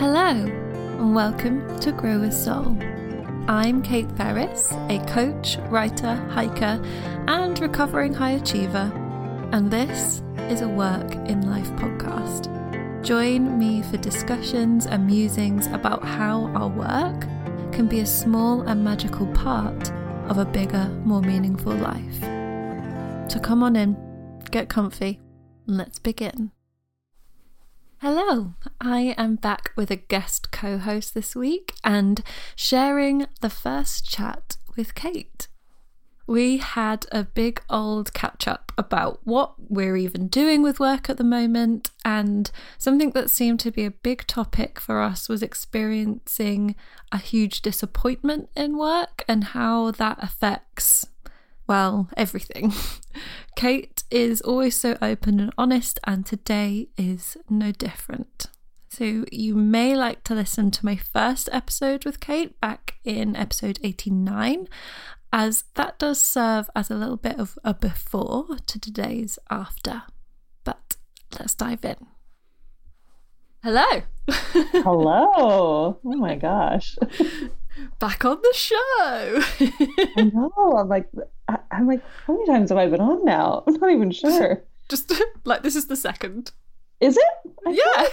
Hello, and welcome to Grow a Soul. I'm Kate Ferris, a coach, writer, hiker, and recovering high achiever, and this is a Work in Life podcast. Join me for discussions and musings about how our work can be a small and magical part of a bigger, more meaningful life. So come on in, get comfy, and let's begin. Hello, I am back with a guest co host this week and sharing the first chat with Kate. We had a big old catch up about what we're even doing with work at the moment, and something that seemed to be a big topic for us was experiencing a huge disappointment in work and how that affects well, everything. Kate is always so open and honest, and today is no different. So, you may like to listen to my first episode with Kate back in episode 89, as that does serve as a little bit of a before to today's after. But let's dive in. Hello. Hello. Oh my gosh. Back on the show. I know. I'm like, I, am like, how many times have I been on now? I'm not even sure. Just like this is the second. Is it? I yeah,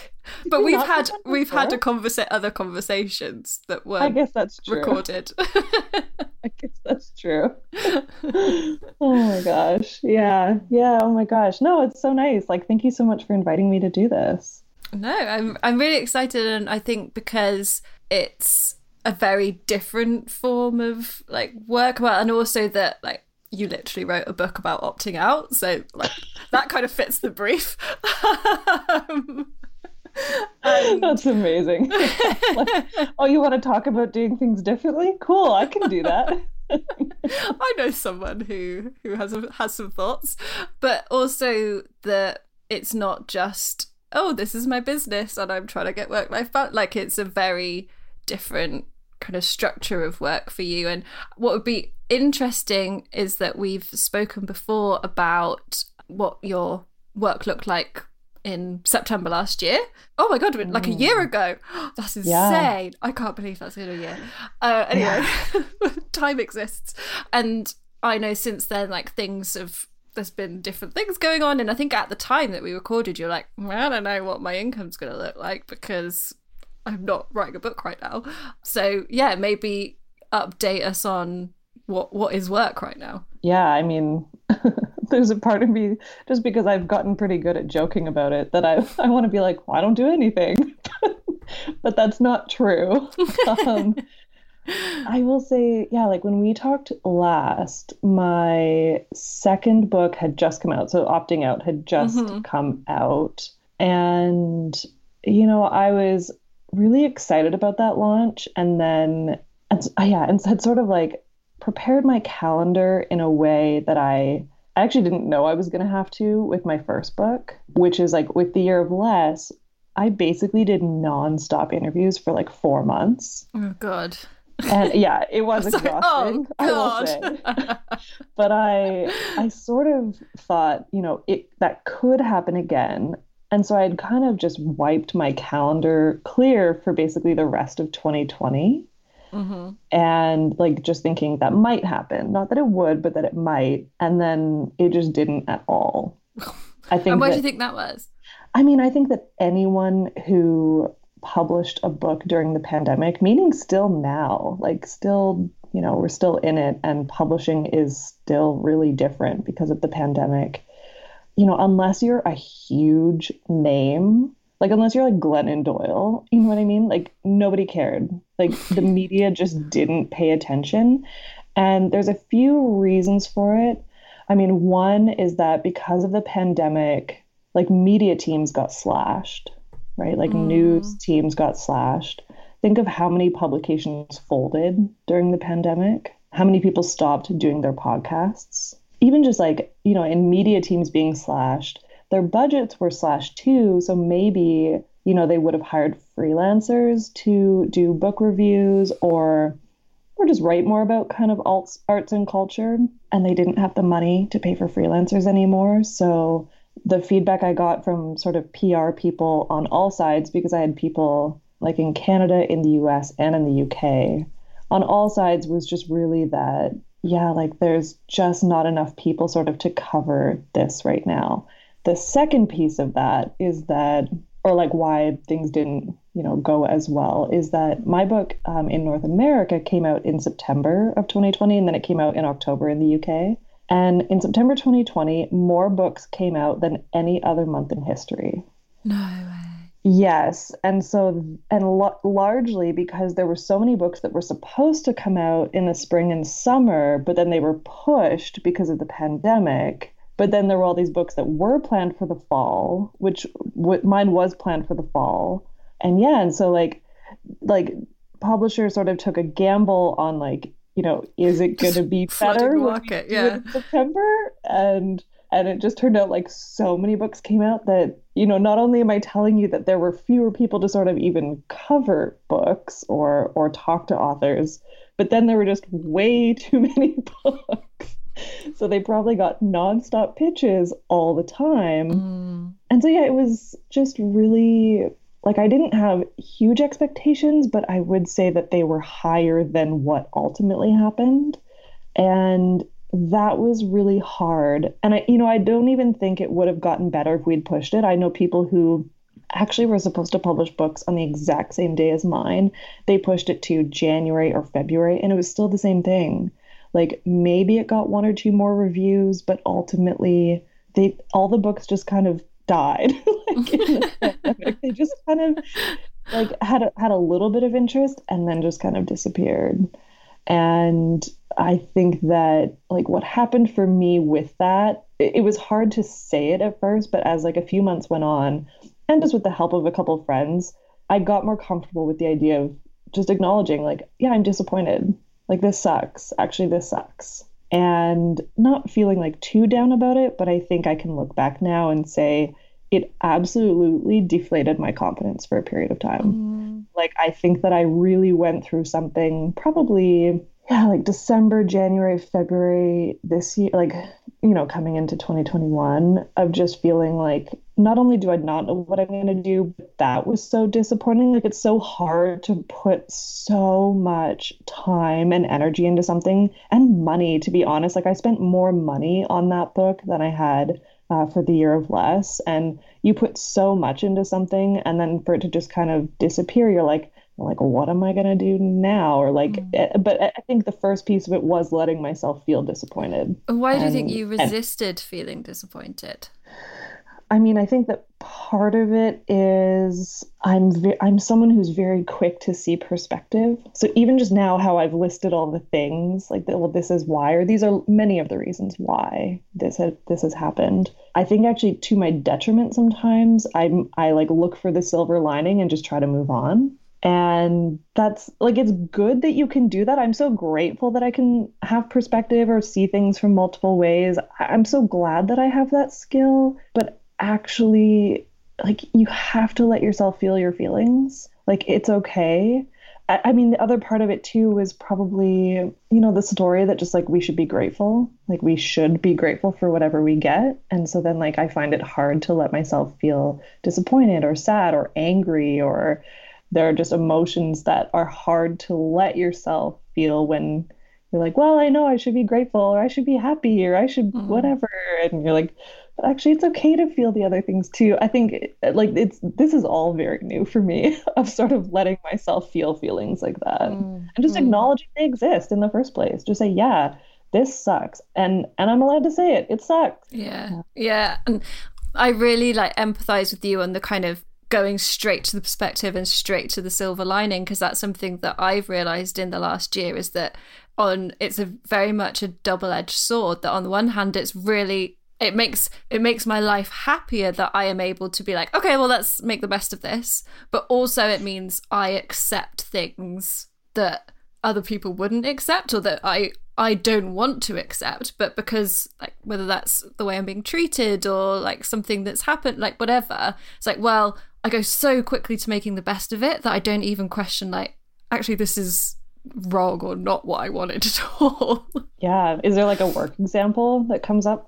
but we've had we've had a conversa- other conversations that were I guess that's true. recorded. I guess that's true. oh my gosh. Yeah. Yeah. Oh my gosh. No, it's so nice. Like, thank you so much for inviting me to do this. No, I'm I'm really excited, and I think because it's a very different form of like work, well, and also that like you literally wrote a book about opting out, so like that kind of fits the brief. um, um, That's amazing. like, oh, you want to talk about doing things differently? Cool, I can do that. I know someone who who has has some thoughts, but also that it's not just oh this is my business and I'm trying to get work life balance. Like it's a very different kind of structure of work for you. And what would be interesting is that we've spoken before about what your work looked like in September last year. Oh my god, like a year mm. ago. That's insane. Yeah. I can't believe that's in a year. Uh, anyway, yeah. time exists. And I know since then, like things have there's been different things going on and i think at the time that we recorded you're like i don't know what my income's going to look like because I'm not writing a book right now. So yeah, maybe update us on what what is work right now. Yeah, I mean, there's a part of me just because I've gotten pretty good at joking about it that I I want to be like, well, I don't do anything, but that's not true. um, I will say, yeah, like when we talked last, my second book had just come out, so opting out had just mm-hmm. come out, and you know, I was really excited about that launch and then and, yeah and had sort of like prepared my calendar in a way that I I actually didn't know I was going to have to with my first book, which is like with the year of less, I basically did nonstop interviews for like 4 months. Oh god. And yeah, it was oh, exhausting. Oh, God. but I I sort of thought, you know, it that could happen again and so I had kind of just wiped my calendar clear for basically the rest of 2020. Mm-hmm. And like just thinking that might happen. Not that it would, but that it might. And then it just didn't at all. I think. and why do you think that was? I mean, I think that anyone who published a book during the pandemic, meaning still now, like still, you know, we're still in it and publishing is still really different because of the pandemic you know, unless you're a huge name, like unless you're like Glennon Doyle, you know what I mean? Like nobody cared. Like the media just didn't pay attention. And there's a few reasons for it. I mean, one is that because of the pandemic, like media teams got slashed, right? Like mm. news teams got slashed. Think of how many publications folded during the pandemic, how many people stopped doing their podcasts even just like, you know, in media teams being slashed, their budgets were slashed too. So maybe, you know, they would have hired freelancers to do book reviews or or just write more about kind of arts, arts and culture. And they didn't have the money to pay for freelancers anymore. So the feedback I got from sort of PR people on all sides, because I had people like in Canada, in the US, and in the UK, on all sides was just really that, yeah, like there's just not enough people sort of to cover this right now. The second piece of that is that, or like why things didn't, you know, go as well, is that my book um, in North America came out in September of 2020, and then it came out in October in the UK. And in September 2020, more books came out than any other month in history. No way. Yes. And so, and lo- largely because there were so many books that were supposed to come out in the spring and summer, but then they were pushed because of the pandemic. But then there were all these books that were planned for the fall, which w- mine was planned for the fall. And yeah, and so like, like publishers sort of took a gamble on like, you know, is it going to be better market, yeah. in September? And and it just turned out like so many books came out that you know not only am i telling you that there were fewer people to sort of even cover books or or talk to authors but then there were just way too many books. So they probably got nonstop pitches all the time. Mm. and so yeah it was just really like i didn't have huge expectations but i would say that they were higher than what ultimately happened. And that was really hard. And I, you know, I don't even think it would have gotten better if we'd pushed it. I know people who actually were supposed to publish books on the exact same day as mine. They pushed it to January or February, and it was still the same thing. Like maybe it got one or two more reviews, but ultimately they all the books just kind of died. like the. They just kind of like had a, had a little bit of interest and then just kind of disappeared. And I think that like what happened for me with that, it, it was hard to say it at first, but as like a few months went on, and just with the help of a couple of friends, I got more comfortable with the idea of just acknowledging like, yeah, I'm disappointed. Like this sucks. Actually, this sucks. And not feeling like too down about it, but I think I can look back now and say it absolutely deflated my confidence for a period of time. Mm. Like I think that I really went through something probably yeah, like December, January, February this year, like, you know, coming into 2021 of just feeling like not only do I not know what I'm going to do, but that was so disappointing. Like, it's so hard to put so much time and energy into something and money, to be honest. Like, I spent more money on that book than I had uh, for the year of less. And you put so much into something, and then for it to just kind of disappear, you're like, like what am i going to do now? Or like mm. but i think the first piece of it was letting myself feel disappointed why do and, you think you resisted and, feeling disappointed? I mean i think that part of it is i'm ve- i'm someone who's very quick to see perspective. So even just now how i've listed all the things like well this is why or these are many of the reasons why this has this has happened. I think actually to my detriment sometimes i'm i like look for the silver lining and just try to move on and that's like it's good that you can do that. I'm so grateful that i can have perspective or see things from multiple ways. I'm so glad that i have that skill but actually like you have to let yourself feel your feelings. Like it's okay. I, I mean the other part of it too was probably you know the story that just like we should be grateful. Like we should be grateful for whatever we get. And so then like i find it hard to let myself feel disappointed or sad or angry or there are just emotions that are hard to let yourself feel when you're like, well, I know I should be grateful or I should be happy or I should mm. whatever. And you're like, but actually, it's okay to feel the other things too. I think like it's this is all very new for me of sort of letting myself feel feelings like that mm. and just mm. acknowledging they exist in the first place. Just say, yeah, this sucks, and and I'm allowed to say it. It sucks. Yeah, yeah. And I really like empathize with you on the kind of going straight to the perspective and straight to the silver lining because that's something that I've realized in the last year is that on it's a very much a double-edged sword that on the one hand it's really it makes it makes my life happier that I am able to be like okay well let's make the best of this. But also it means I accept things that other people wouldn't accept or that I I don't want to accept, but because like whether that's the way I'm being treated or like something that's happened, like whatever, it's like, well, I go so quickly to making the best of it that I don't even question like, actually this is wrong or not what I wanted at all. Yeah. Is there like a work example that comes up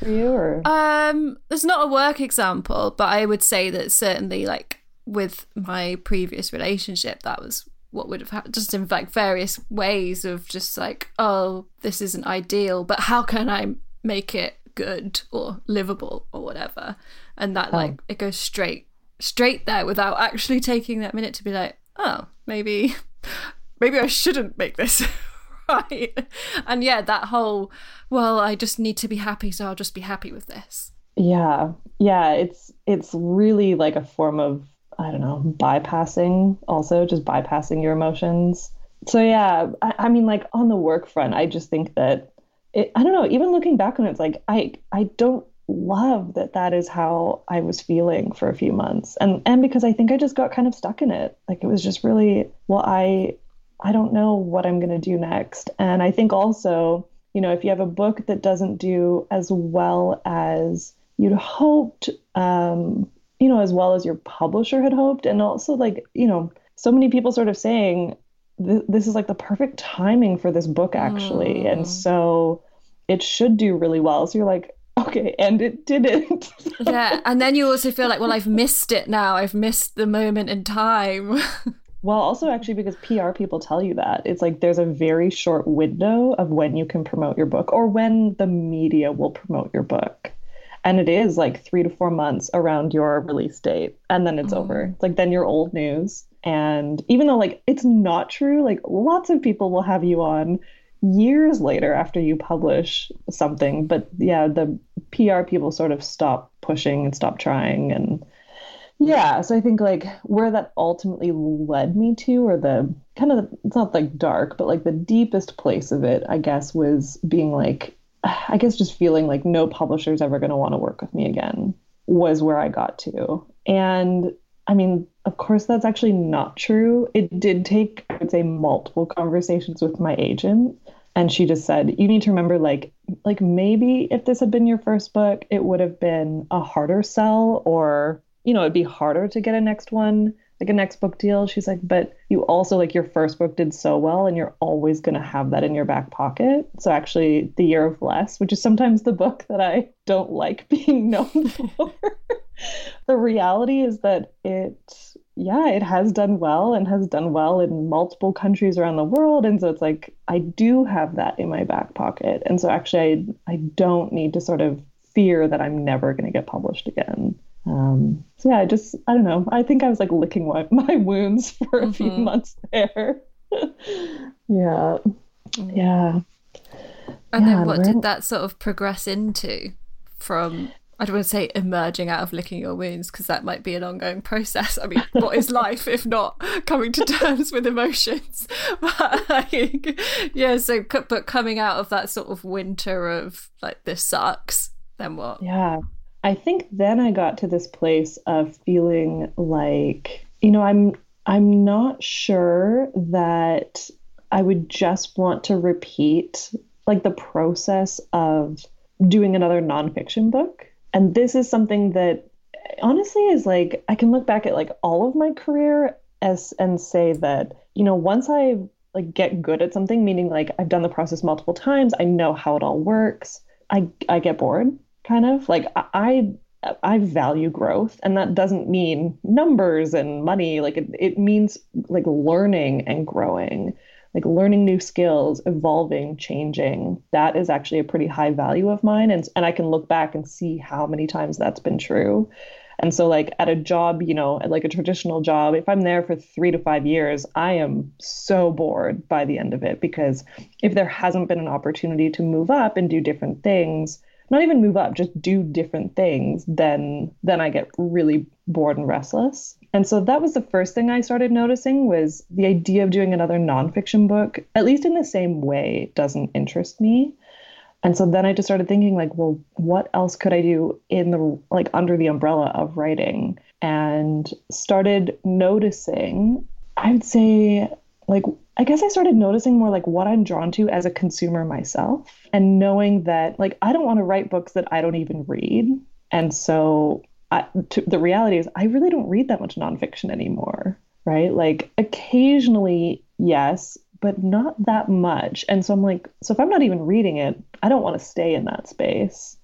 for you or um there's not a work example, but I would say that certainly like with my previous relationship, that was what would have happened just in like various ways of just like oh this isn't ideal but how can i make it good or livable or whatever and that oh. like it goes straight straight there without actually taking that minute to be like oh maybe maybe i shouldn't make this right and yeah that whole well i just need to be happy so i'll just be happy with this yeah yeah it's it's really like a form of I don't know, bypassing also, just bypassing your emotions. So yeah, I, I mean, like on the work front, I just think that it, I don't know. Even looking back on it, it's like I I don't love that that is how I was feeling for a few months, and and because I think I just got kind of stuck in it. Like it was just really well, I I don't know what I'm gonna do next, and I think also, you know, if you have a book that doesn't do as well as you'd hoped, um, you know, as well as your publisher had hoped. And also, like, you know, so many people sort of saying th- this is like the perfect timing for this book, actually. Mm. And so it should do really well. So you're like, okay, and it didn't. yeah. And then you also feel like, well, I've missed it now. I've missed the moment in time. Well, also actually because PR people tell you that. It's like there's a very short window of when you can promote your book or when the media will promote your book and it is like three to four months around your release date and then it's mm. over it's like then you're old news and even though like it's not true like lots of people will have you on years later after you publish something but yeah the pr people sort of stop pushing and stop trying and yeah so i think like where that ultimately led me to or the kind of it's not like dark but like the deepest place of it i guess was being like I guess just feeling like no publisher is ever going to want to work with me again was where I got to. And I mean, of course, that's actually not true. It did take, I would say, multiple conversations with my agent. And she just said, you need to remember, like, like maybe if this had been your first book, it would have been a harder sell or, you know, it'd be harder to get a next one like a next book deal. She's like, but you also like your first book did so well and you're always going to have that in your back pocket. So actually The Year of Less, which is sometimes the book that I don't like being known for. The reality is that it yeah, it has done well and has done well in multiple countries around the world and so it's like I do have that in my back pocket. And so actually I I don't need to sort of fear that I'm never going to get published again. Um, so yeah, I just I don't know. I think I was like licking my, my wounds for a mm-hmm. few months there. yeah, yeah. And yeah, then what did that sort of progress into from? I don't want to say emerging out of licking your wounds because that might be an ongoing process. I mean, what is life if not coming to terms with emotions? But like, yeah, so but coming out of that sort of winter of like this sucks, then what? Yeah. I think then I got to this place of feeling like, you know, I'm I'm not sure that I would just want to repeat like the process of doing another nonfiction book. And this is something that honestly is like I can look back at like all of my career as and say that, you know, once I like get good at something, meaning like I've done the process multiple times, I know how it all works, I I get bored kind of like I I value growth, and that doesn't mean numbers and money. Like it, it means like learning and growing, like learning new skills, evolving, changing. That is actually a pretty high value of mine, and and I can look back and see how many times that's been true. And so, like at a job, you know, at like a traditional job, if I'm there for three to five years, I am so bored by the end of it because if there hasn't been an opportunity to move up and do different things, not even move up, just do different things, then then I get really bored and restless. And so that was the first thing I started noticing was the idea of doing another nonfiction book, at least in the same way, doesn't interest me. And so then I just started thinking like, well, what else could I do in the like under the umbrella of writing? And started noticing, I would say like I guess I started noticing more like what I'm drawn to as a consumer myself and knowing that like I don't want to write books that I don't even read. And so I, to, the reality is I really don't read that much nonfiction anymore, right? Like occasionally, yes, but not that much. And so I'm like, so if I'm not even reading it, I don't want to stay in that space.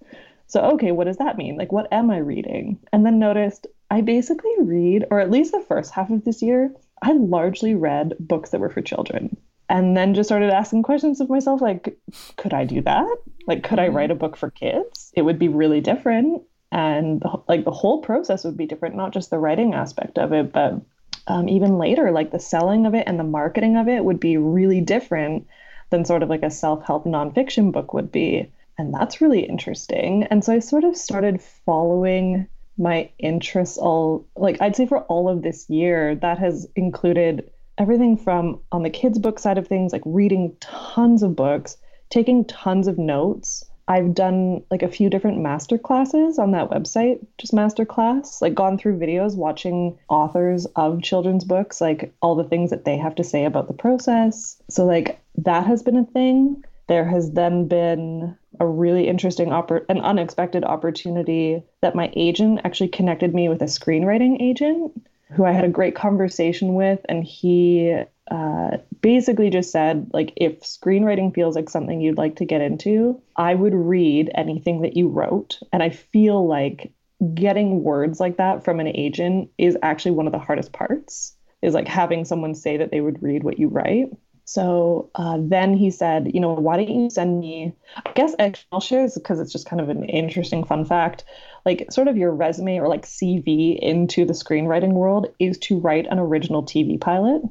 So, okay, what does that mean? Like, what am I reading? And then noticed I basically read, or at least the first half of this year, I largely read books that were for children. And then just started asking questions of myself like, could I do that? Like, could I mm-hmm. write a book for kids? It would be really different. And like the whole process would be different, not just the writing aspect of it, but um, even later, like the selling of it and the marketing of it would be really different than sort of like a self help nonfiction book would be. And that's really interesting. And so I sort of started following my interests all, like I'd say for all of this year, that has included everything from on the kids' book side of things, like reading tons of books, taking tons of notes, I've done like a few different master classes on that website, just master class, like gone through videos watching authors of children's books, like all the things that they have to say about the process. So like that has been a thing. There has then been a really interesting oppor- an unexpected opportunity that my agent actually connected me with a screenwriting agent who I had a great conversation with and he uh, basically just said like if screenwriting feels like something you'd like to get into i would read anything that you wrote. And i feel like getting words like that from an agent is actually one of the hardest parts is like having someone say that they would read what you write so uh, then he said you know why don't you send me i guess i'll share this because it's just kind of an interesting fun fact like sort of your resume or like cv into the screenwriting world is to write an original tv pilot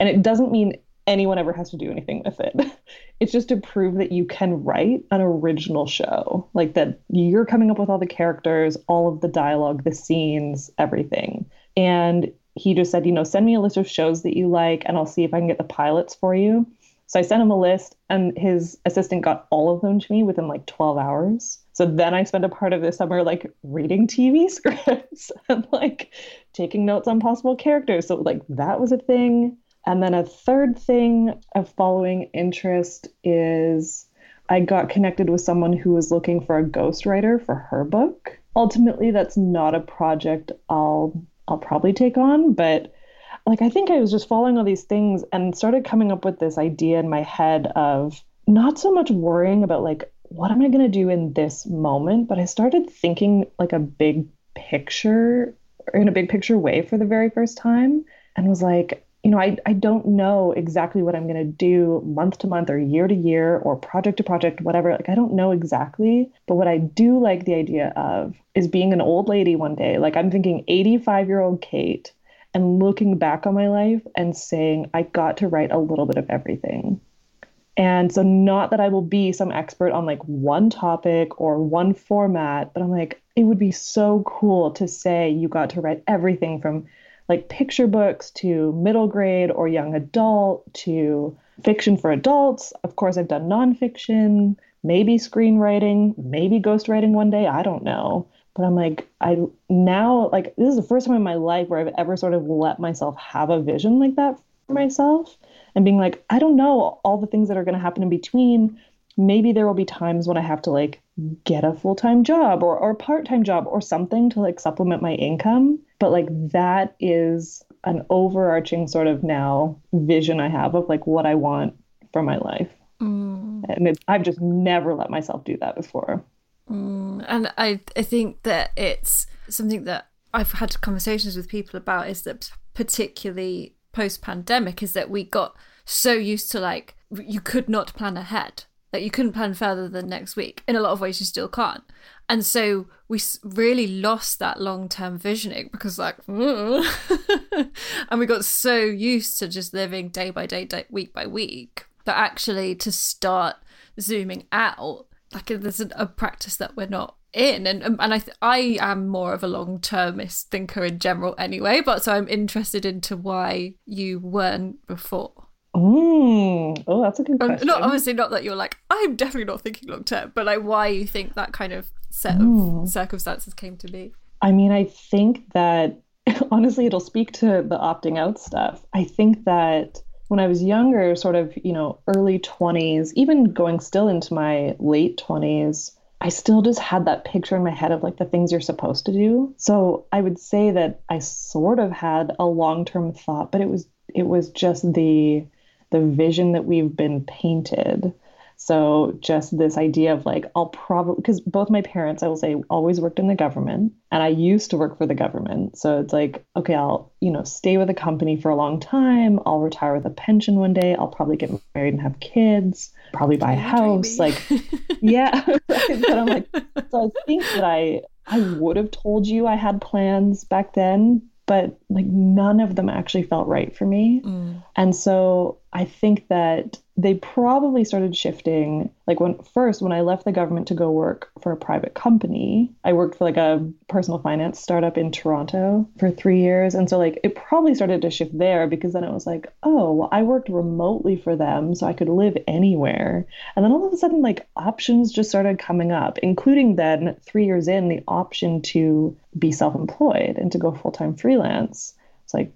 and it doesn't mean anyone ever has to do anything with it. It's just to prove that you can write an original show, like that you're coming up with all the characters, all of the dialogue, the scenes, everything. And he just said, you know, send me a list of shows that you like, and I'll see if I can get the pilots for you. So I sent him a list, and his assistant got all of them to me within like 12 hours. So then I spent a part of the summer like reading TV scripts and like taking notes on possible characters. So like that was a thing. And then a third thing of following interest is I got connected with someone who was looking for a ghostwriter for her book. Ultimately, that's not a project I'll I'll probably take on, but like I think I was just following all these things and started coming up with this idea in my head of not so much worrying about like what am I going to do in this moment, but I started thinking like a big picture in a big picture way for the very first time and was like you know, I, I don't know exactly what I'm going to do month to month or year to year or project to project, whatever. Like, I don't know exactly. But what I do like the idea of is being an old lady one day. Like, I'm thinking 85 year old Kate and looking back on my life and saying, I got to write a little bit of everything. And so, not that I will be some expert on like one topic or one format, but I'm like, it would be so cool to say you got to write everything from like picture books to middle grade or young adult to fiction for adults. Of course, I've done nonfiction, maybe screenwriting, maybe ghostwriting one day. I don't know. But I'm like, I now, like, this is the first time in my life where I've ever sort of let myself have a vision like that for myself and being like, I don't know all the things that are going to happen in between. Maybe there will be times when I have to like get a full time job or, or part time job or something to like supplement my income. But like that is an overarching sort of now vision I have of like what I want for my life. Mm. And it, I've just never let myself do that before. Mm. And I, I think that it's something that I've had conversations with people about is that particularly post pandemic is that we got so used to like you could not plan ahead like you couldn't plan further than next week. In a lot of ways, you still can't. And so we really lost that long term visioning because, like, and we got so used to just living day by day, day, week by week, that actually to start zooming out, like, there's a, practice that we're not in and and I th- I am more of a long termist thinker in general anyway but so I'm interested into why you weren't before Mm. Oh, that's a good question. not obviously not that you're like I'm definitely not thinking long term, but like why you think that kind of set of mm. circumstances came to be. I mean, I think that honestly, it'll speak to the opting out stuff. I think that when I was younger, sort of you know early twenties, even going still into my late twenties. I still just had that picture in my head of like the things you're supposed to do. So I would say that I sort of had a long-term thought, but it was it was just the the vision that we've been painted. So just this idea of like, I'll probably, because both my parents, I will say, always worked in the government and I used to work for the government. So it's like, okay, I'll, you know, stay with a company for a long time. I'll retire with a pension one day. I'll probably get married and have kids, probably buy a house. Like, yeah. but I'm like, so I think that I, I would have told you I had plans back then, but like none of them actually felt right for me. Mm. And so I think that they probably started shifting like when first when i left the government to go work for a private company i worked for like a personal finance startup in toronto for three years. And so like it probably started to shift there because then it was like oh well i worked remotely for them so i could live anywhere. And then all of a sudden like options just started coming up including then three years in the option to be self-employed and to go full-time freelance. It's like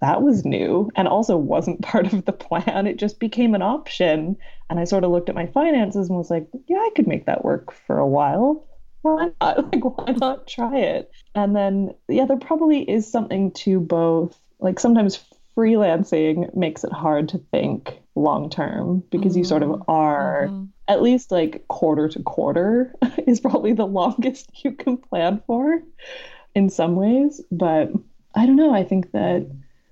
that was new and also wasn't part of the plan. It just became an option. And I sort of looked at my finances and was like, yeah, I could make that work for a while. Why not? Like, why not try it? And then, yeah, there probably is something to both. Like, sometimes freelancing makes it hard to think long term because mm-hmm. you sort of mm-hmm. are mm-hmm. at least like quarter to quarter is probably the longest you can plan for in some ways. But I don't know. I think that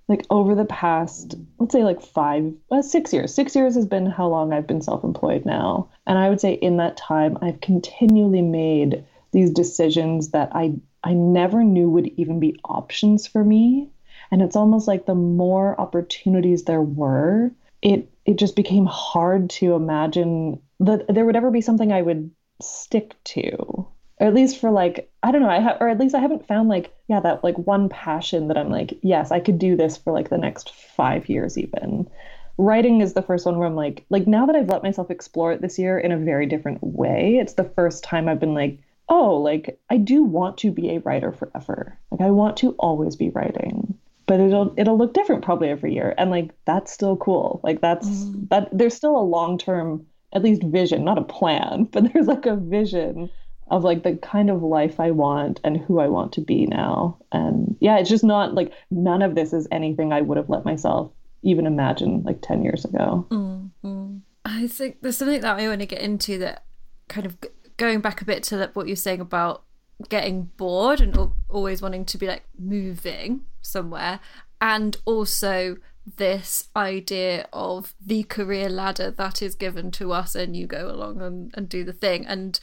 like over the past let's say like five uh, six years. Six years has been how long i've been self-employed now. And i would say in that time i've continually made these decisions that i i never knew would even be options for me. And it's almost like the more opportunities there were it it just became hard to imagine that there would ever be something i would stick to or at least for like I don't know I have or at least I haven't found like yeah that like one passion that I'm like yes I could do this for like the next five years even. Writing is the first one where I'm like like now that I've let myself explore it this year in a very different way it's the first time I've been like oh like I do want to be a writer forever. Like I want to always be writing. But it'll it'll look different probably every year. And like that's still cool. Like that's mm. that there's still a long term at least vision not a plan but there's like a vision of like the kind of life I want and who I want to be now. And yeah, it's just not like none of this is anything I would have let myself even imagine like 10 years ago. Mm-hmm. I think there's something that I want to get into that kind of going back a bit to what you're saying about getting bored and always wanting to be like moving somewhere and also this idea of the career ladder that is given to us and you go along and, and do the thing and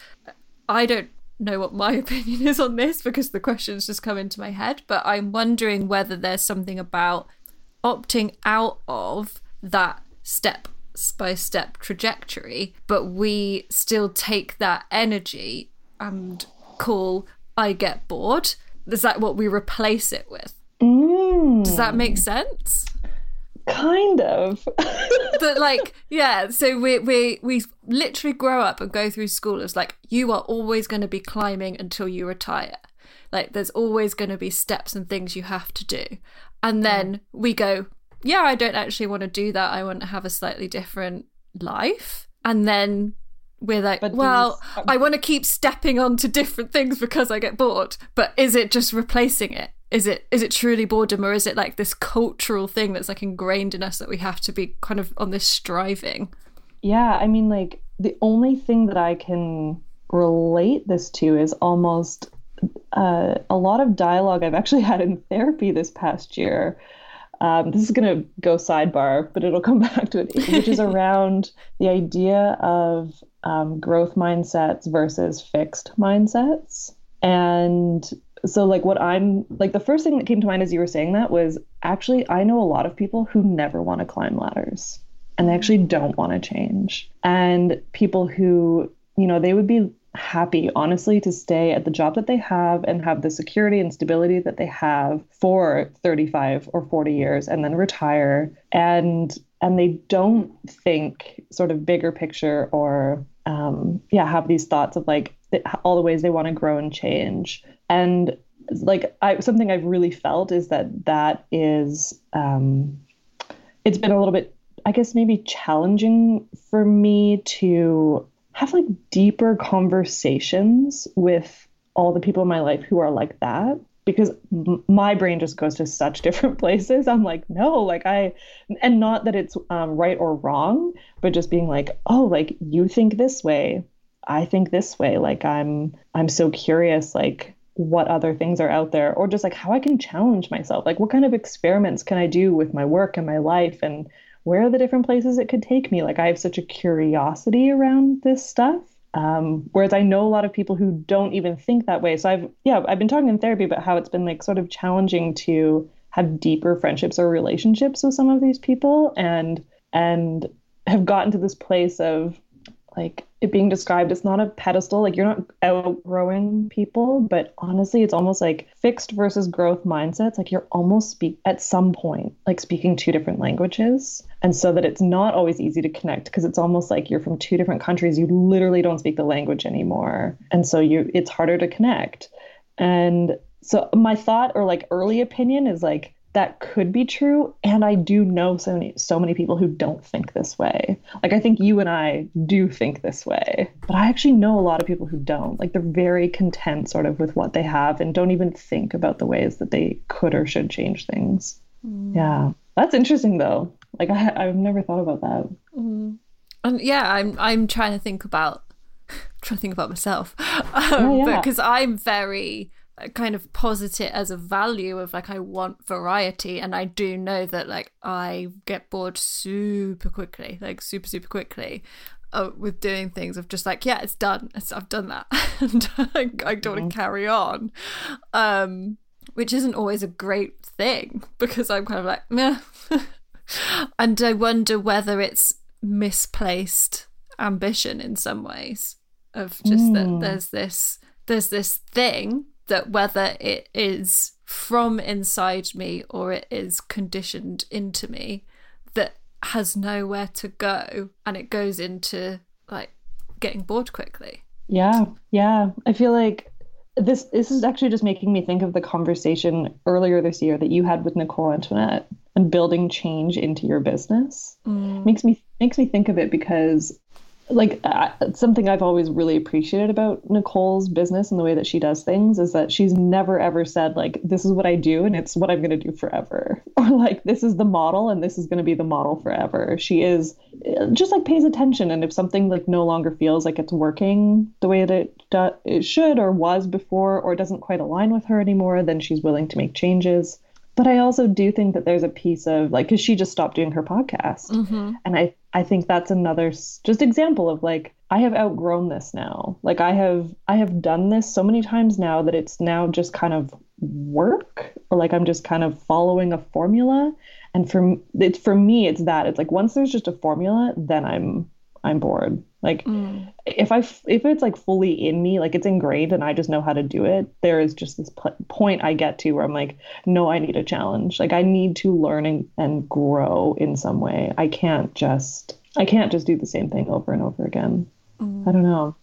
I don't know what my opinion is on this because the questions just come into my head, but I'm wondering whether there's something about opting out of that step by step trajectory, but we still take that energy and call I get bored. Is that what we replace it with? Mm. Does that make sense? Kind of. But like yeah so we we we literally grow up and go through school it's like you are always going to be climbing until you retire. Like there's always going to be steps and things you have to do. And then we go yeah i don't actually want to do that. I want to have a slightly different life. And then we're like, but well, these... Um, I want to keep stepping onto different things because I get bored. But is it just replacing it? Is it is it truly boredom or is it like this cultural thing that's like ingrained in us that we have to be kind of on this striving? Yeah i mean like the only thing that i can relate this to is almost uh, a lot of dialogue i've actually had in therapy this past year. Um, this is going to go sidebar but it'll come back to it which is around the idea of um, growth mindsets versus fixed mindsets. And so like what i'm like the first thing that came to mind as you were saying that was actually i know a lot of people who never want to climb ladders and they actually don't want to change. And people who you know they would be happy honestly to stay at the job that they have and have the security and stability that they have for 35 or 40 years and then retire. And and they don't think sort of bigger picture or um, yeah have these thoughts of like all the ways they want to grow and change and like I, something I've really felt is that that is um, it's been a little bit I guess maybe challenging for me to have like deeper conversations with all the people in my life who are like that because m- my brain just goes to such different places. I'm like, no, like I, and not that it's um, right or wrong, but just being like, oh, like you think this way, I think this way. Like I'm, I'm so curious, like what other things are out there, or just like how I can challenge myself. Like what kind of experiments can I do with my work and my life, and where are the different places it could take me? Like I have such a curiosity around this stuff. Um, whereas I know a lot of people who don't even think that way. So I've yeah, I've been talking in therapy about how it's been like sort of challenging to have deeper friendships or relationships with some of these people and and have gotten to this place of like it being described it's not a pedestal. Like you're not outgrowing people but honestly it's almost like fixed versus growth mindsets. Like you're almost speak at some point like speaking two different languages. And so that it's not always easy to connect because it's almost like you're from two different countries. You literally don't speak the language anymore. And so you it's harder to connect. And so my thought or like early opinion is like that could be true. And i do know so many so many people who don't think this way. Like i think you and i do think this way but i actually know a lot of people who don't. Like they're very content sort of with what they have and don't even think about the ways that they could or should change things. Mm. yeah. That's interesting though. Like I, i've never thought about that. Mm. and yeah i'm i'm trying to think about trying to think about myself. Um, oh, yeah. because i'm very kind of posit it as a value of like I want variety and I do know that like I get bored super quickly like super super quickly uh, with doing things of just like yeah it's done it's, I've done that and I, I don't mm-hmm. want to carry on um which isn't always a great thing because I'm kind of like meh and I wonder whether it's misplaced ambition in some ways of just mm. that there's this there's this thing that whether it is from inside me or it is conditioned into me that has nowhere to go and it goes into like getting bored quickly. Yeah. Yeah. I feel like this this is actually just making me think of the conversation earlier this year that you had with Nicole Antoinette and building change into your business. Mm. Makes me makes me think of it because like uh, something I've always really appreciated about Nicole's business and the way that she does things is that she's never ever said like this is what I do and it's what I'm going to do forever or like this is the model and this is going to be the model forever. She is uh, just like pays attention and if something like no longer feels like it's working the way that it, do- it should or was before or doesn't quite align with her anymore, then she's willing to make changes but I also do think that there's a piece of like because she just stopped doing her podcast, mm-hmm. and I I think that's another just example of like I have outgrown this now. Like I have I have done this so many times now that it's now just kind of work or like I'm just kind of following a formula. And for it's for me it's that it's like once there's just a formula, then I'm I'm bored. Like mm. if I if it's like fully in me, like it's ingrained and I just know how to do it, there is just this p- point I get to where I'm like, no, I need a challenge. Like I need to learn and, and grow in some way. I can't just I can't just do the same thing over and over again. Mm. I don't know.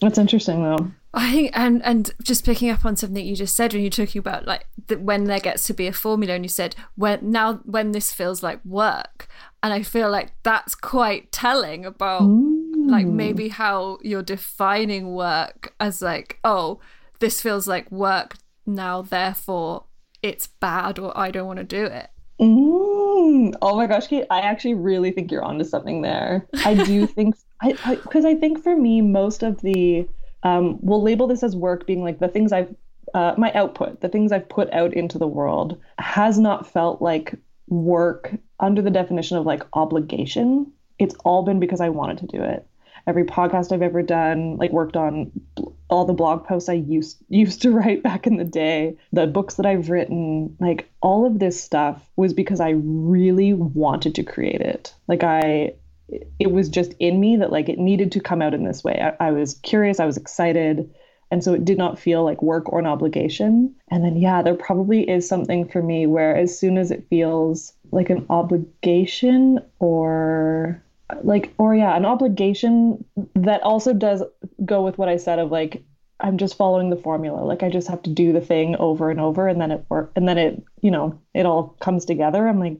That's interesting though. I think, and and just picking up on something you just said when you're talking about like that when there gets to be a formula, and you said when now when this feels like work, and I feel like that's quite telling about mm. Like maybe how you're defining work as like oh this feels like work now, therefore it's bad or I don't want to do it. Mm. Oh my gosh, Kate, I actually really think you're onto something there. I do think I because I, I think for me most of the um, we'll label this as work being like the things I've, uh, my output, the things I've put out into the world has not felt like work under the definition of like obligation. It's all been because I wanted to do it. Every podcast I've ever done, like worked on all the blog posts I used used to write back in the day, the books that I've written, like all of this stuff was because I really wanted to create it. Like I it was just in me that like it needed to come out in this way. I, I, was curious, I was excited, and so it did not feel like work or an obligation. And then yeah, there probably is something for me where as soon as it feels like an obligation or like or yeah, an obligation that also does go with what I said of like I'm just following the formula. Like I just have to do the thing over and over and then it work and then it, you know, it all comes together. I'm like,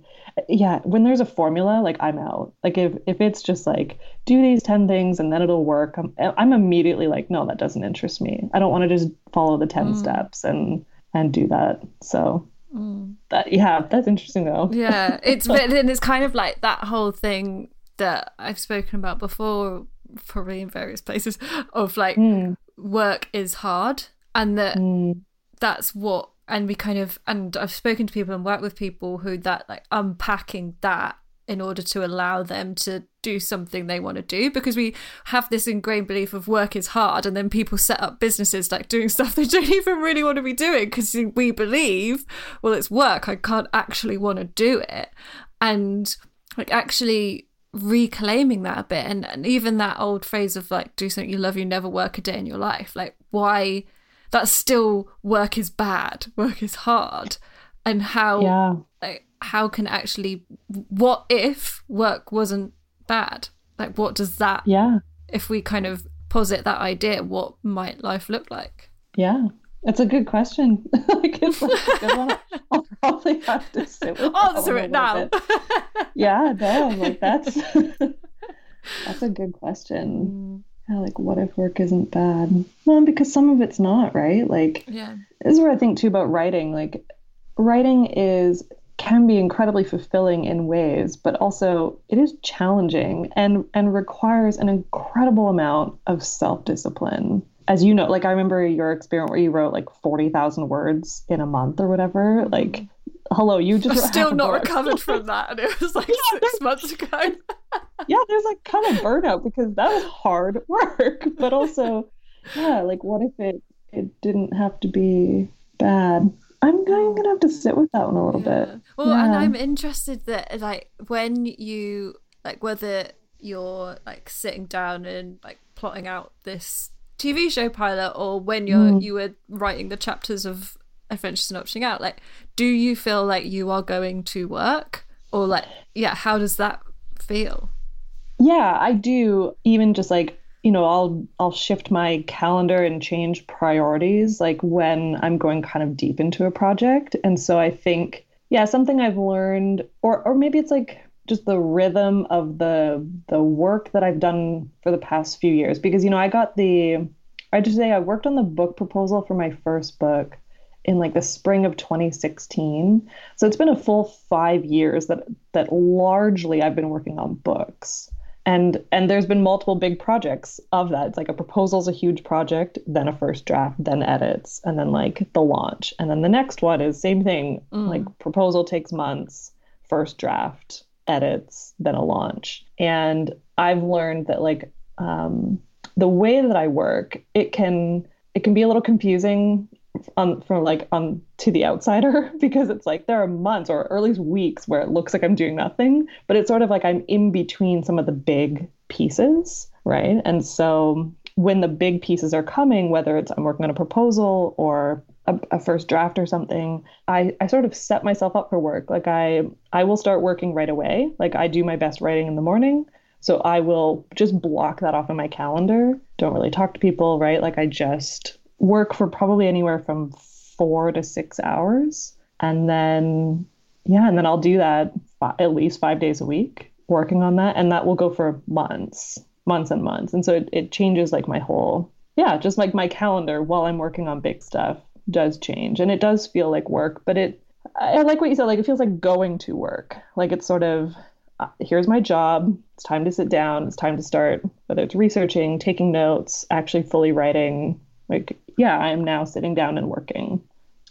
yeah, when there's a formula, like I'm out. Like if if it's just like do these 10 things and then it'll work, I'm I'm immediately like, no, that doesn't interest me. I don't want to just follow the 10 mm. steps and and do that. So mm. that yeah, that's interesting though. yeah, it's but then it's kind of like that whole thing that I've spoken about before, probably in various places, of like mm. work is hard, and that mm. that's what. And we kind of, and I've spoken to people and worked with people who that like unpacking that in order to allow them to do something they want to do because we have this ingrained belief of work is hard and then people set up businesses like doing stuff they don't even really want to be doing because we believe well it's work i can't actually want to do it and like actually reclaiming that a bit and, and even that old phrase of like do something you love you never work a day in your life. Like why that's still work is bad work is hard. And how yeah. like how can actually what if work wasn't bad? Like what does that yeah. if we kind of posit that idea what might life look like? Yeah it's a good question. Like it's like a good one. I'll probably have to sit with answer it now yeah no like that's that's a good question. Mm. yeah, like what if work isn't bad? Well because some of it's not right? Like yeah. this is where i think too about writing like writing is can be incredibly fulfilling in ways, but also it is challenging and and requires an incredible amount of self-discipline. As you know, like I remember your experience where you wrote like 40,000 words in a month or whatever. Like mm-hmm. hello, you just I'm still not recovered from that and it was like yeah, 6 months ago. yeah, there's like kind of burnout because that was hard work, but also yeah, like what if it it didn't have to be bad? I'm, I'm mm. gonna have to sit with that one a little yeah. bit. Well, yeah. and I'm interested that like when you like whether you're like sitting down and like plotting out this TV show pilot or when you're mm. you were writing the chapters of Adventures in Opting Out, like do you feel like you are going to work or like yeah, how does that feel? Yeah, I do. Even just like you know i'll i'll shift my calendar and change priorities like when i'm going kind of deep into a project and so i think yeah something i've learned or or maybe it's like just the rhythm of the the work that i've done for the past few years. Because you know i got the i just say i worked on the book proposal for my first book in like the spring of 2016 so it's been a full five years that that largely i've been working on books. And and there's been multiple big projects of that. It's like a proposal's a huge project then a first draft then edits and then like the launch. And then the next one is same thing. Mm. like proposal takes months first draft edits than a launch and i've learned that like um, the way that i work it can it can be a little confusing on from like on to the outsider because it's like there are months or, at least weeks where it looks like I'm doing nothing, but it's sort of like I'm in between some of the big pieces, right? And so when the big pieces are coming, whether it's I'm working on a proposal or a, a, first draft or something, I, I sort of set myself up for work. Like I I will start working right away. Like I do my best writing in the morning. So I will just block that off in my calendar. Don't really talk to people, right? Like I just work for probably anywhere from four to six hours. And then, yeah, and then I'll do that at least five days a week working on that. And that will go for months, months and months. And so it, it changes like my whole, yeah, just like my calendar while I'm working on big stuff does change. And it does feel like work, but it, I like what you said, like it feels like going to work. Like it's sort of, uh, here's my job. It's time to sit down. It's time to start, whether it's researching, taking notes, actually fully writing. Like yeah, I am now sitting down and working.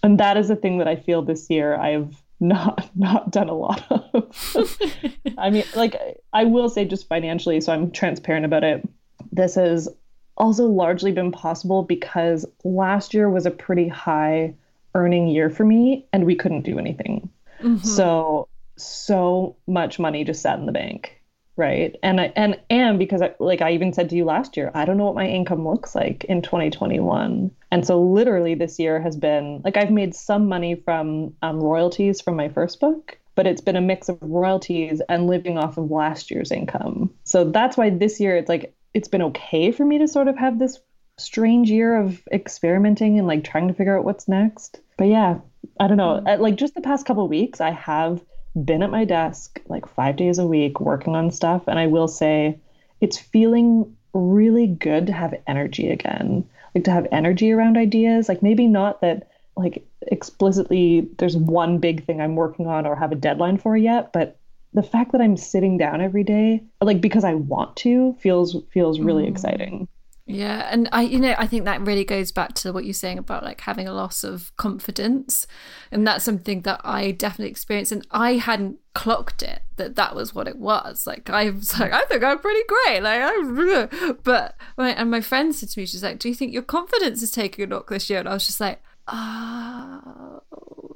And that is a thing that I feel this year I've not not done a lot of. I mean, like I will say just financially, so I'm transparent about it. This has also largely been possible because last year was a pretty high earning year for me and we couldn't do anything. Mm-hmm. So so much money just sat in the bank right and I, and and because I, like i even said to you last year i don't know what my income looks like in 2021 and so literally this year has been like i've made some money from um, royalties from my first book but it's been a mix of royalties and living off of last year's income so that's why this year it's like it's been okay for me to sort of have this strange year of experimenting and like trying to figure out what's next but yeah i don't know mm. like just the past couple weeks i have been at my desk like five days a week working on stuff. And I will say it's feeling really good to have energy again, like to have energy around ideas. Like maybe not that like explicitly there's one big thing I'm working on or have a deadline for yet, but the fact that I'm sitting down every day, like because I want to, feels feels really mm. exciting. Yeah, and I you know, I think that really goes back to what you're saying about like having a loss of confidence. And that's something that I definitely experienced and I hadn't clocked it that that was what it was. Like I was like I think I'm pretty great. Like I but and my friend said to me she's like, "Do you think your confidence is taking a knock this year?" And I was just like, "Oh,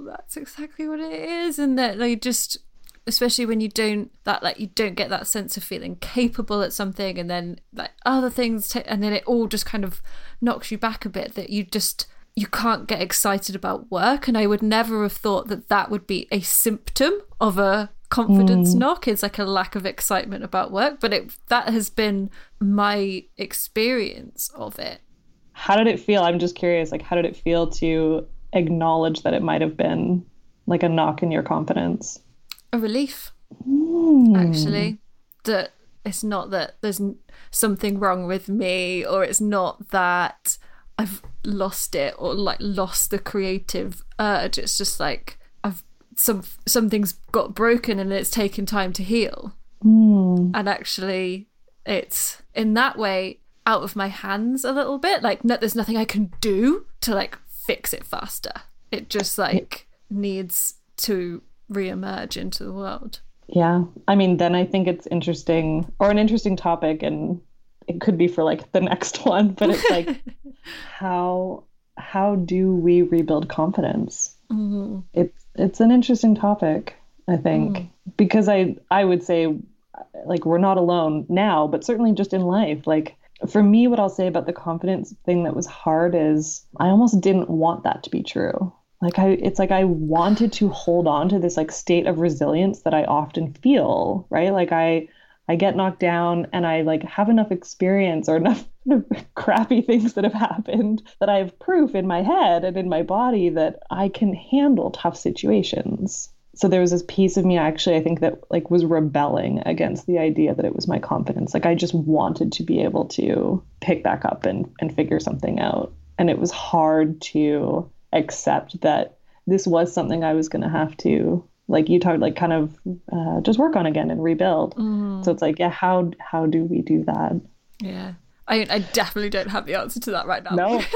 that's exactly what it is." And that like just especially when you don't that like you don't get that sense of feeling capable at something and then like other things t- and then it all just kind of knocks you back a bit that you just you can't get excited about work. And i would never have thought that that would be a symptom of a confidence mm. knock. It's like a lack of excitement about work but it that has been my experience of it. How did it feel? I'm just curious like how did it feel to acknowledge that it might have been like a knock in your confidence a relief, mm. actually. That it's not that there's something wrong with me, or it's not that I've lost it or like lost the creative urge. It's just like I've some something's got broken and it's taken time to heal. Mm. And actually, it's in that way out of my hands a little bit. Like, no, there's nothing I can do to like fix it faster. It just like needs to re-emerge into the world. Yeah. I mean then i think it's interesting or an interesting topic and it could be for like the next one but it's like how how do we rebuild confidence? Mm-hmm. it's it's an interesting topic i think mm. because i i would say like we're not alone now but certainly just in life. Like for me what i'll say about the confidence thing that was hard is i almost didn't want that to be true like i it's like i wanted to hold on to this like state of resilience that i often feel right? Like i i get knocked down and i like have enough experience or enough crappy things that have happened that i have proof in my head and in my body that i can handle tough situations. So there was this piece of me actually i think that like was rebelling against the idea that it was my confidence. Like i just wanted to be able to pick back up and and figure something out. And it was hard to accept that this was something I was going to have to like you talked like kind of uh, just work on again and rebuild. Mm. So it's like yeah, how how do we do that? Yeah, I I definitely don't have the answer to that right now. No.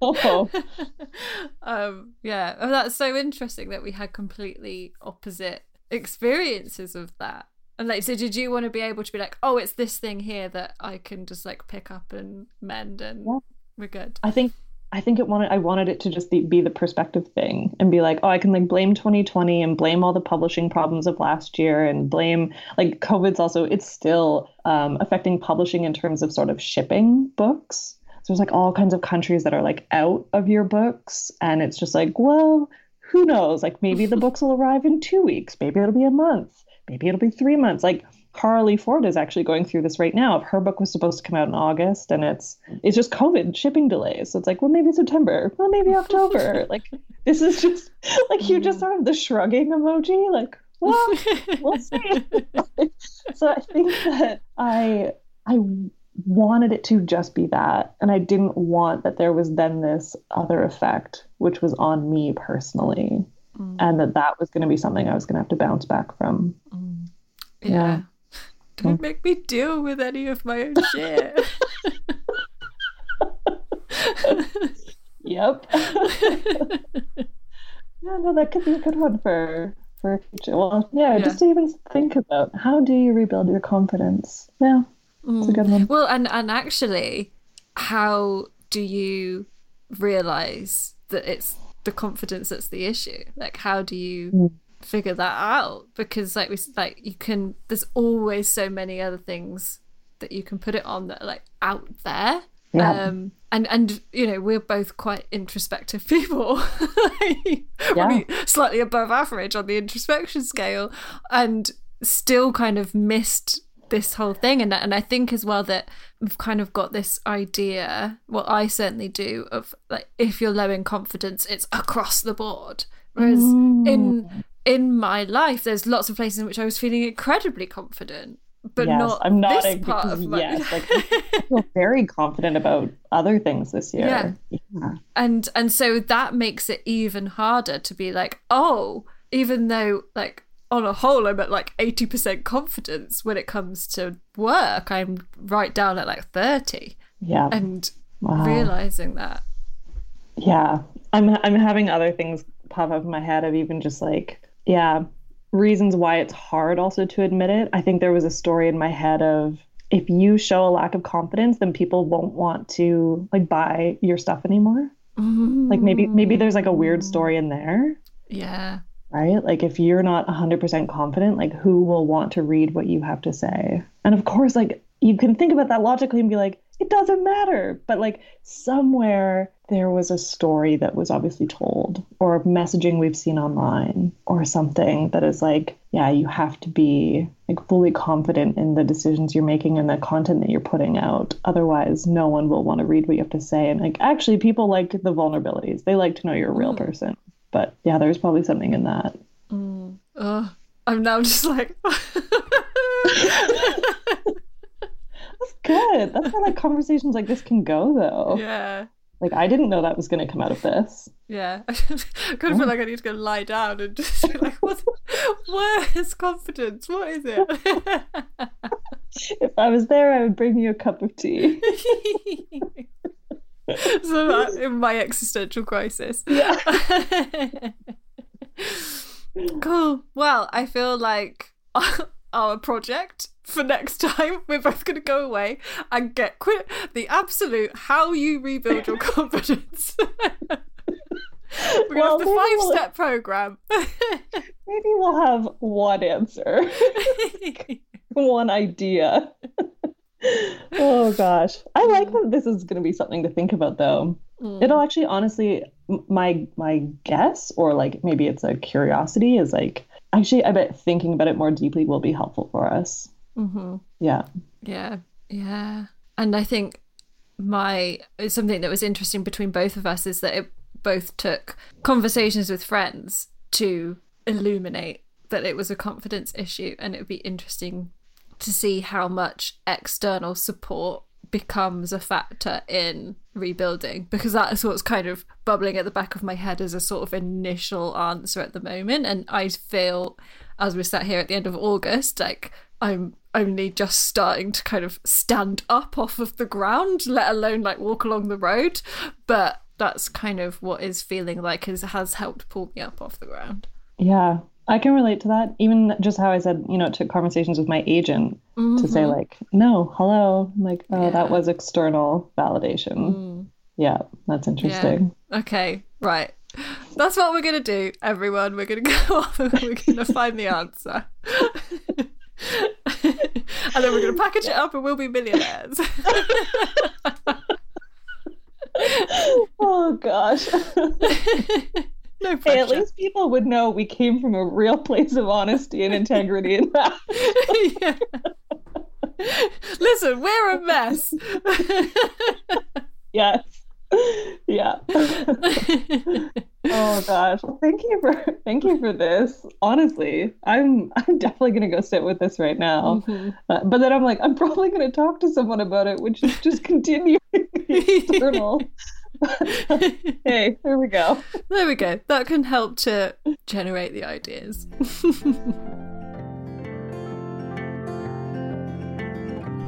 um, yeah, oh, that's so interesting that we had completely opposite experiences of that. And like, so did you want to be able to be like, oh, it's this thing here that I can just like pick up and mend and yeah. we're good? I think I think it wanted I wanted it to just be, be the perspective thing and be like, oh, I can like blame 2020 and blame all the publishing problems of last year and blame like COVID's also it's still um, affecting publishing in terms of sort of shipping books. So there's like all kinds of countries that are like out of your books, and it's just like, well, who knows? Like maybe the books will arrive in two weeks, maybe it'll be a month, maybe it'll be three months. Like Carly Ford is actually going through this right now. If her book was supposed to come out in August, and it's it's just COVID shipping delays. So it's like, well, maybe September, well, maybe October. like this is just like you just sort of the shrugging emoji. Like, well, we'll see. so I think that I I wanted it to just be that, and I didn't want that there was then this other effect, which was on me personally, mm. and that that was going to be something I was going to have to bounce back from. Mm. yeah. yeah. Don't make me deal with any of my own shit. yep. yeah, no, that could be a good one for for a future. Well, yeah, yeah, just to even think about how do you rebuild your confidence? Yeah, it's a good one. Mm. Well, and and actually, how do you realize that it's the confidence that's the issue? Like, how do you mm figure that out because like we like you can there's always so many other things that you can put it on that are like out there yeah. um and and you know we're both quite introspective people yeah. slightly above average on the introspection scale and still kind of missed this whole thing and and I think as well that we've kind of got this idea well I certainly do of like if you're low in confidence it's across the board whereas mm. in in my life, there's lots of places in which I was feeling incredibly confident. but yes, not I'm this nodding part because of my yes, like I feel very confident about other things this year. Yeah. yeah. and and so that makes it even harder to be like oh even though like on a whole i'm at like 80% confidence when it comes to work i'm right down at like 30 Yeah. and Wow. realizing that Yeah, I'm I'm having other things pop up in my head of even just like yeah, reasons why it's hard also to admit it. I think there was a story in my head of if you show a lack of confidence, then people won't want to like buy your stuff anymore. Mm-hmm. Like maybe maybe there's like a weird story in there, yeah right? Like if you're not 100% confident, like who will want to read what you have to say? And of course, like you can think about that logically and be like, it doesn't matter. But like somewhere there was a story that was obviously told or messaging we've seen online or something that is like, yeah, you have to be like fully confident in the decisions you're making and the content that you're putting out. Otherwise, no one will want to read what you have to say. And like actually people like the vulnerabilities. They like to know you're a real mm. person. But yeah, there's probably something in that. Mm. Ugh. i'm now just like good. That's how like conversations like this can go though. yeah Like I didn't know that was gonna come out of this. yeah i kind of feel like i need to go lie down and just be like what where is confidence what is it If I was there, I would bring you a cup of tea. so in my existential crisis. Yeah. cool. Well, I feel like our project for next time, we're both going to go away and get quit the absolute how you rebuild your confidence. we're going Well, to have the five we'll- step program. Maybe we'll have one answer, one idea. oh gosh. I like mm. that this is gonna be something to think about though. Mm. It'll actually honestly my my guess or like maybe it's a curiosity is like actually I bet thinking about it more deeply will be helpful for us. Hmm Yeah. Yeah, yeah. And I think my something that was interesting between both of us is that it both took conversations with friends to illuminate that it was a confidence issue and it would be interesting to see how much external support becomes a factor in rebuilding because that's what's kind of bubbling at the back of my head as a sort of initial answer at the moment and I feel as we're sat here at the end of August like I'm only just starting to kind of stand up off of the ground let alone like walk along the road but that's kind of what is feeling like is has helped pull me up off the ground Yeah, I can relate to that. Even just how I said, you know, it took conversations with my agent to say mm-hmm. like, no, hello, I'm like, oh, Yeah. that was external validation. Mm. Yeah, that's interesting. Okay, right. That's what we're going to do, everyone. We're going to go off and we're going to find the answer. and then we're going to package it up and we'll be millionaires. Oh gosh. no hey, pressure. at least people would know we came from a real place of honesty and integrity in that. Yeah. Listen, we're a mess. yes. Yeah. oh gosh. Thank you for thank you for this. Honestly, I'm I'm definitely gonna go sit with this right now. Uh, but then I'm like, I'm probably gonna talk to someone about it, which is just continuing the external. hey, there we go. there we go. That can help to generate the ideas.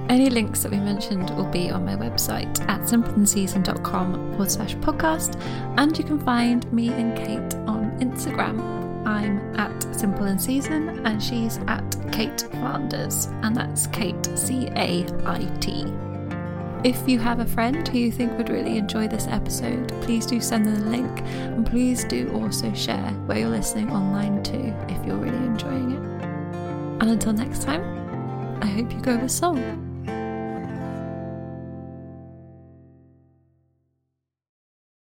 Any links that we mentioned will be on my website at simpleandseason.com forward slash podcast, and you can find me and Cait on Instagram. I'm at Simple and Season, and she's at Cait Flanders, and that's Cait C A I T. If you have a friend who you think would really enjoy this episode, please do send them the link, and please do also share where you're listening online too if you're really enjoying it. And until next time, I hope you go with soul.